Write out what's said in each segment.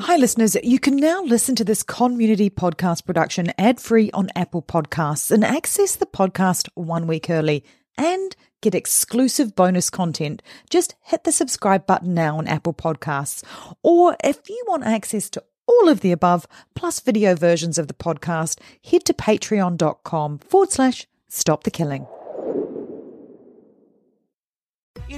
Hi, listeners. You can now listen to this Conmunity podcast production ad free on Apple Podcasts and access the podcast one week early and get exclusive bonus content. Just hit the subscribe button now on Apple Podcasts. Or if you want access to all of the above, plus video versions of the podcast, head to patreon.com forward slash stop the killing. It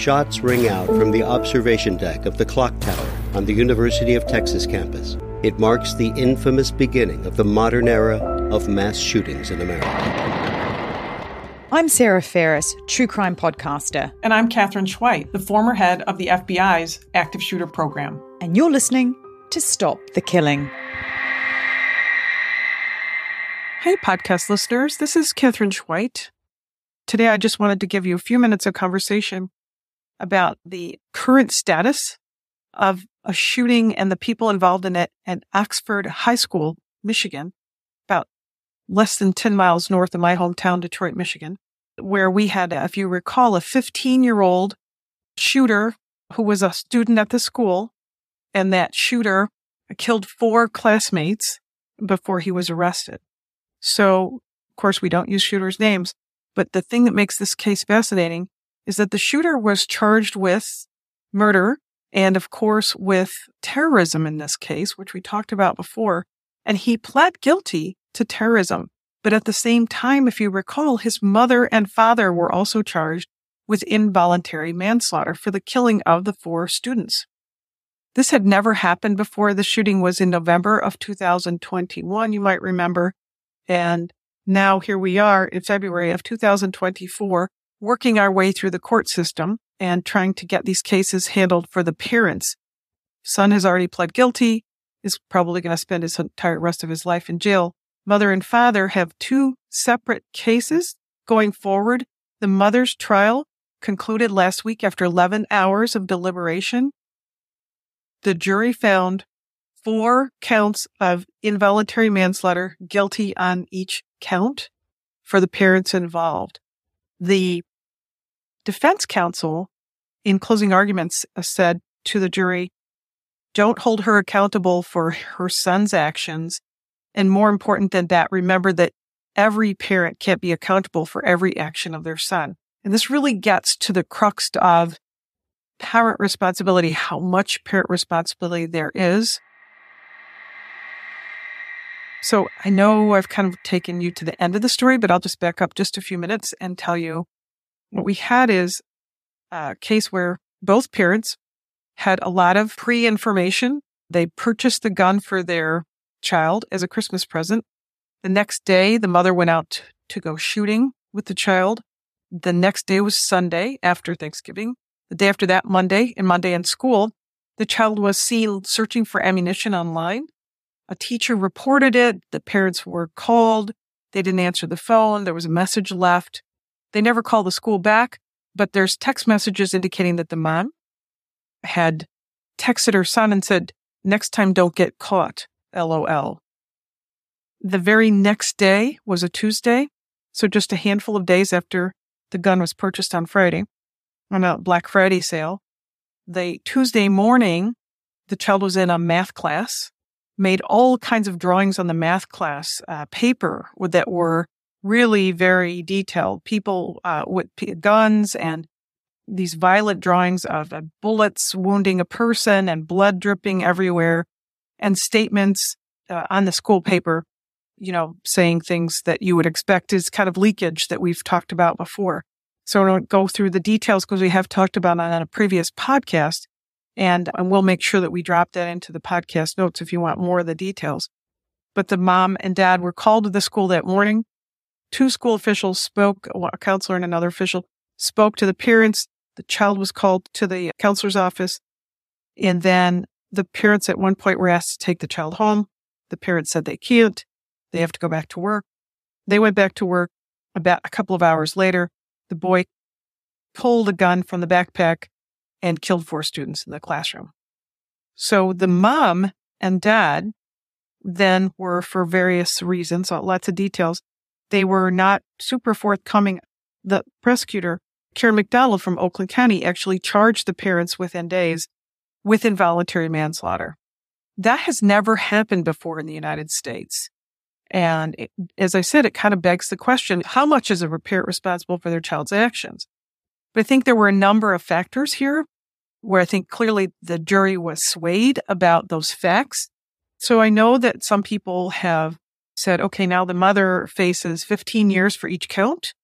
shots ring out from the observation deck of the clock tower on the University of Texas campus. It marks the infamous beginning of the modern era of mass shootings in America. I'm Sarah Ferris, true crime podcaster, And I'm Katherine Schweit, the former head of the FBI's active shooter program. and you're listening to Stop the Killing. Hey, podcast listeners, this is Katherine Schweit. Today, I just wanted to give you a few minutes of conversation about the current status of a shooting and the people involved in it at Oxford High School, Michigan, about less than 10 miles north of my hometown, Detroit, Michigan, where we had, if you recall, a 15 year old shooter who was a student at the school, and that shooter killed four classmates before he was arrested. So, of course, we don't use shooters' names, but the thing that makes this case fascinating is that the shooter was charged with murder and, of course, with terrorism in this case, which we talked about before. And he pled guilty to terrorism. But at the same time, if you recall, his mother and father were also charged with involuntary manslaughter for the killing of the four students. This had never happened before. The shooting was in November of 2021, you might remember. And now here we are in February of 2024, working our way through the court system and trying to get these cases handled for the parents. Son has already pled guilty, is probably going to spend his entire rest of his life in jail. Mother and father have two separate cases going forward. The mother's trial concluded last week after 11 hours of deliberation. The jury found four counts of involuntary manslaughter, guilty on each count for the parents involved. The defense counsel, in closing arguments, uh, said to the jury, don't hold her accountable for her son's actions. And more important than that, remember that every parent can't be accountable for every action of their son. And this really gets to the crux of parent responsibility, how much parent responsibility there is. So I know I've kind of taken you to the end of the story, but I'll just back up just a few minutes and tell you what we had is a case where both parents had a lot of pre information. They purchased the gun for their child as a Christmas present. The next day, the mother went out to go shooting with the child. The next day was Sunday after Thanksgiving. The day after that, Monday, and Monday in school, the child was seen searching for ammunition online. A teacher reported it. The parents were called. They didn't answer the phone. There was a message left. They never call the school back, but there's text messages indicating that the mom had texted her son and said, next time don't get caught, LOL. The very next day was a Tuesday. So just a handful of days after the gun was purchased on Friday on a Black Friday sale. The Tuesday morning, the child was in a math class, made all kinds of drawings on the math class uh, paper that were really very detailed. People uh, with guns and these violent drawings of uh, bullets wounding a person and blood dripping everywhere, and statements uh, on the school paper, you know, saying things that you would expect is kind of leakage that we've talked about before. So I don't go through the details because we have talked about it on a previous podcast. And, and we'll make sure that we drop that into the podcast notes if you want more of the details. But the mom and dad were called to the school that morning. Two school officials spoke, a counselor and another official spoke to the parents. The child was called to the counselor's office. And then the parents at one point were asked to take the child home. The parents said they can't. They have to go back to work. They went back to work. About a couple of hours later, the boy pulled a gun from the backpack and killed four students in the classroom. So the mom and dad then were, for various reasons, lots of details, they were not super forthcoming. The prosecutor, Karen McDonald from Oakland County, actually charged the parents within days with involuntary manslaughter. That has never happened before in the United States. And it, as I said, it kind of begs the question, how much is a parent responsible for their child's actions? But I think there were a number of factors here where I think clearly the jury was swayed about those facts. So I know that some people have said, okay, now the mother faces 15 years for each count.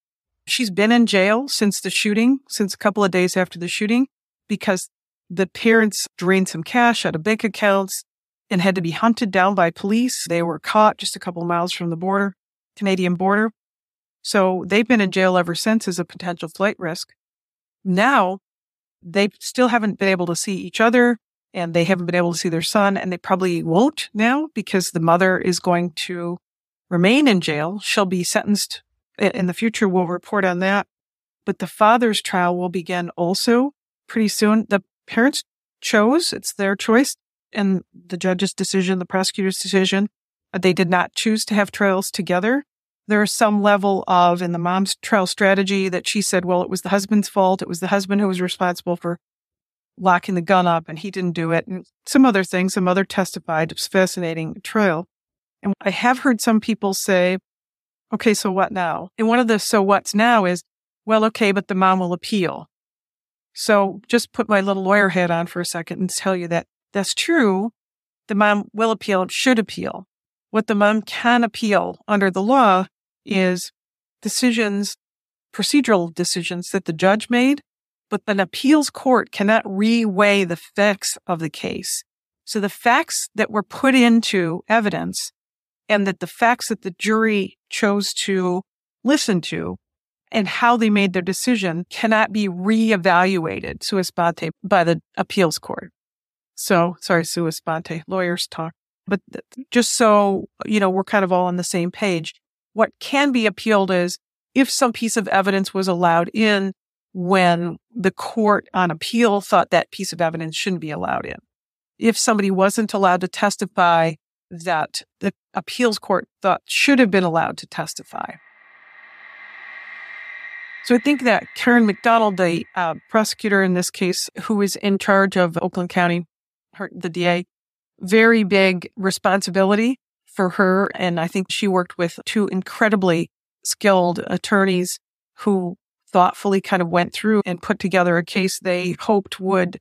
She's been in jail since the shooting, since a couple of days after the shooting, because the parents drained some cash out of bank accounts and had to be hunted down by police. They were caught just a couple miles from the border, Canadian border. So they've been in jail ever since as a potential flight risk. Now they still haven't been able to see each other and they haven't been able to see their son and they probably won't now because the mother is going to remain in jail. She'll be sentenced in the future. We'll report on that. But the father's trial will begin also pretty soon. The parents chose, it's their choice and the judge's decision, the prosecutor's decision. Uh, they did not choose to have trials together. There is some level of in the mom's trial strategy that she said, well, it was the husband's fault. It was the husband who was responsible for locking the gun up and he didn't do it. And some other things, some other testified. It was fascinating trial. And I have heard some people say, okay, so what now? And one of the so what's now is, well, okay, but the mom will appeal. So just put my little lawyer hat on for a second and tell you that that's true. The mom will appeal, should appeal. What the mom can appeal under the law is decisions, procedural decisions that the judge made, but an appeals court cannot reweigh the facts of the case. So the facts that were put into evidence and that the facts that the jury chose to listen to and how they made their decision cannot be reevaluated sua sponte by the appeals court. So sorry, sua sponte, lawyers talk. But just so, you know, we're kind of all on the same page. What can be appealed is if some piece of evidence was allowed in when the court on appeal thought that piece of evidence shouldn't be allowed in. If somebody wasn't allowed to testify that the appeals court thought should have been allowed to testify. So I think that Karen McDonald, the uh, prosecutor in this case, who is in charge of Oakland County, her, the DA, very big responsibility for her. And I think she worked with two incredibly skilled attorneys who thoughtfully kind of went through and put together a case they hoped would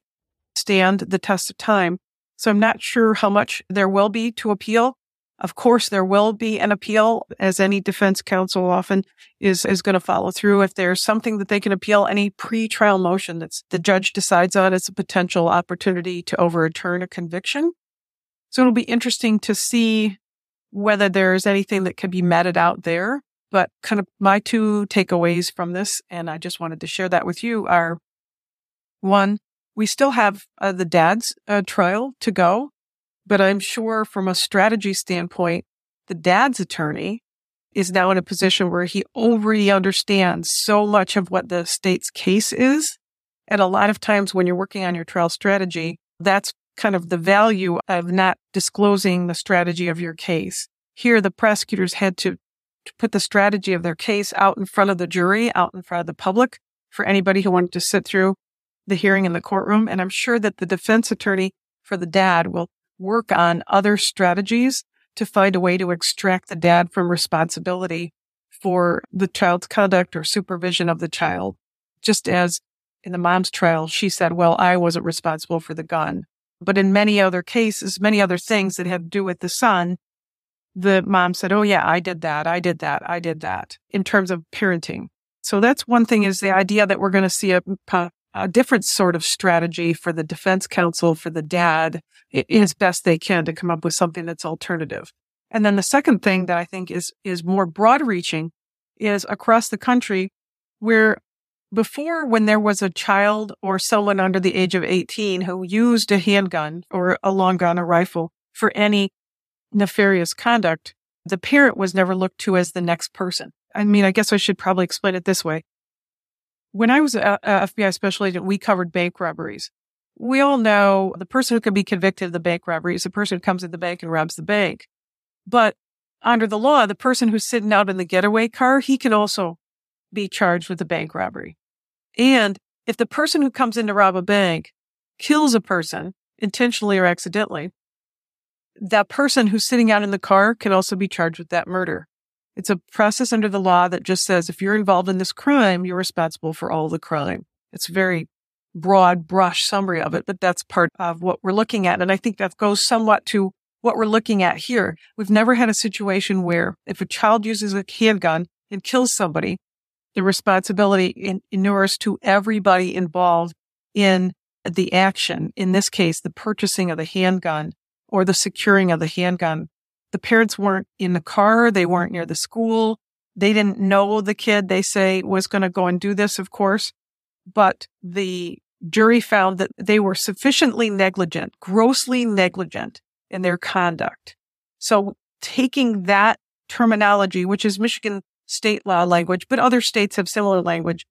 stand the test of time. So I'm not sure how much there will be to appeal. Of course, there will be an appeal as any defense counsel often is, is going to follow through. If there's something that they can appeal, any pre-trial motion that the judge decides on as a potential opportunity to overturn a conviction. So it'll be interesting to see whether there's anything that can be meted out there. But kind of my two takeaways from this, and I just wanted to share that with you are one, we still have uh, the dad's uh, trial to go, but I'm sure from a strategy standpoint, the dad's attorney is now in a position where he already understands so much of what the state's case is. And a lot of times when you're working on your trial strategy, that's kind of the value of not disclosing the strategy of your case. Here, the prosecutors had to, to put the strategy of their case out in front of the jury, out in front of the public for anybody who wanted to sit through the hearing in the courtroom. And I'm sure that the defense attorney for the dad will work on other strategies to find a way to extract the dad from responsibility for the child's conduct or supervision of the child. Just as in the mom's trial, she said, well, I wasn't responsible for the gun. But in many other cases, many other things that have to do with the son, the mom said, Oh yeah, I did that. I did that. I did that in terms of parenting. So that's one thing is the idea that we're going to see a, a uh, different sort of strategy for the defense counsel, for the dad, as best they can to come up with something that's alternative. And then the second thing that I think is, is more broad reaching is across the country where before when there was a child or someone under the age of 18 who used a handgun or a long gun or rifle for any nefarious conduct, the parent was never looked to as the next person. I mean, I guess I should probably explain it this way. When I was a, FBI special agent, we covered bank robberies. We all know the person who can be convicted of the bank robbery is the person who comes in the bank and robs the bank. But under the law, the person who's sitting out in the getaway car, he can also be charged with a bank robbery. And if the person who comes in to rob a bank kills a person intentionally or accidentally, that person who's sitting out in the car can also be charged with that murder. It's a process under the law that just says if you're involved in this crime, you're responsible for all the crime. It's very broad brush summary of it, but that's part of what we're looking at. And I think that goes somewhat to what we're looking at here. We've never had a situation where if a child uses a handgun and kills somebody, the responsibility inures to everybody involved in the action. In this case, the purchasing of the handgun or the securing of the handgun. The parents weren't in the car. They weren't near the school. They didn't know the kid they say was going to go and do this, of course, but the jury found that they were sufficiently negligent, grossly negligent in their conduct. So taking that terminology, which is Michigan state law language, but other states have similar language.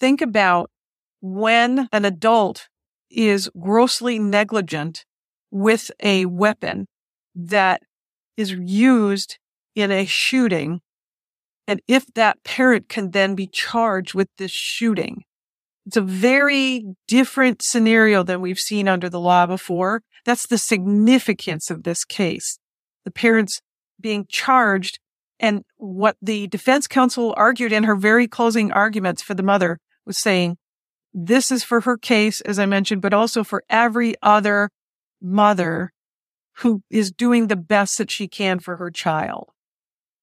Think about when an adult is grossly negligent with a weapon that is used in a shooting. And if that parent can then be charged with this shooting, it's a very different scenario than we've seen under the law before. That's the significance of this case. The parents being charged and what the defense counsel argued in her very closing arguments for the mother was saying, this is for her case, as I mentioned, but also for every other mother who is doing the best that she can for her child.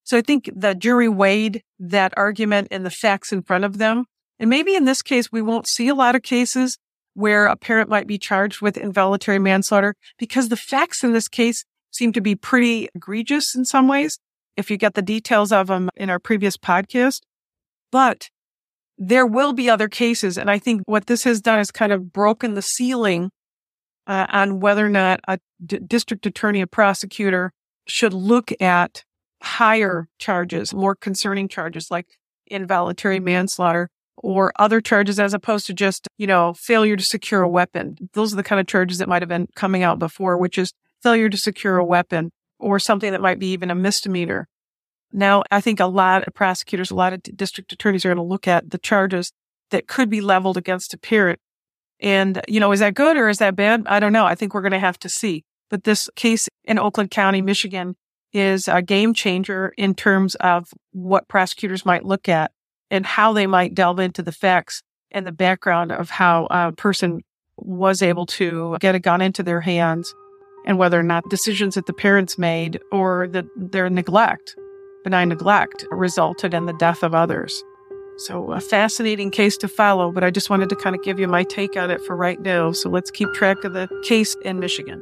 So I think the jury weighed that argument and the facts in front of them. And maybe in this case, we won't see a lot of cases where a parent might be charged with involuntary manslaughter because the facts in this case seem to be pretty egregious in some ways if you get the details of them in our previous podcast. But there will be other cases. And I think what this has done is kind of broken the ceiling uh, on whether or not a d- district attorney, a prosecutor should look at higher charges, more concerning charges like involuntary manslaughter or other charges as opposed to just, you know, failure to secure a weapon. Those are the kind of charges that might have been coming out before, which is failure to secure a weapon or something that might be even a misdemeanor. Now, I think a lot of prosecutors, a lot of district attorneys are going to look at the charges that could be leveled against a parent. And, you know, is that good or is that bad? I don't know. I think we're going to have to see. But this case in Oakland County, Michigan is a game changer in terms of what prosecutors might look at and how they might delve into the facts and the background of how a person was able to get a gun into their hands and whether or not decisions that the parents made or that their neglect, benign neglect, resulted in the death of others. So a fascinating case to follow, but I just wanted to kind of give you my take on it for right now. So let's keep track of the case in Michigan.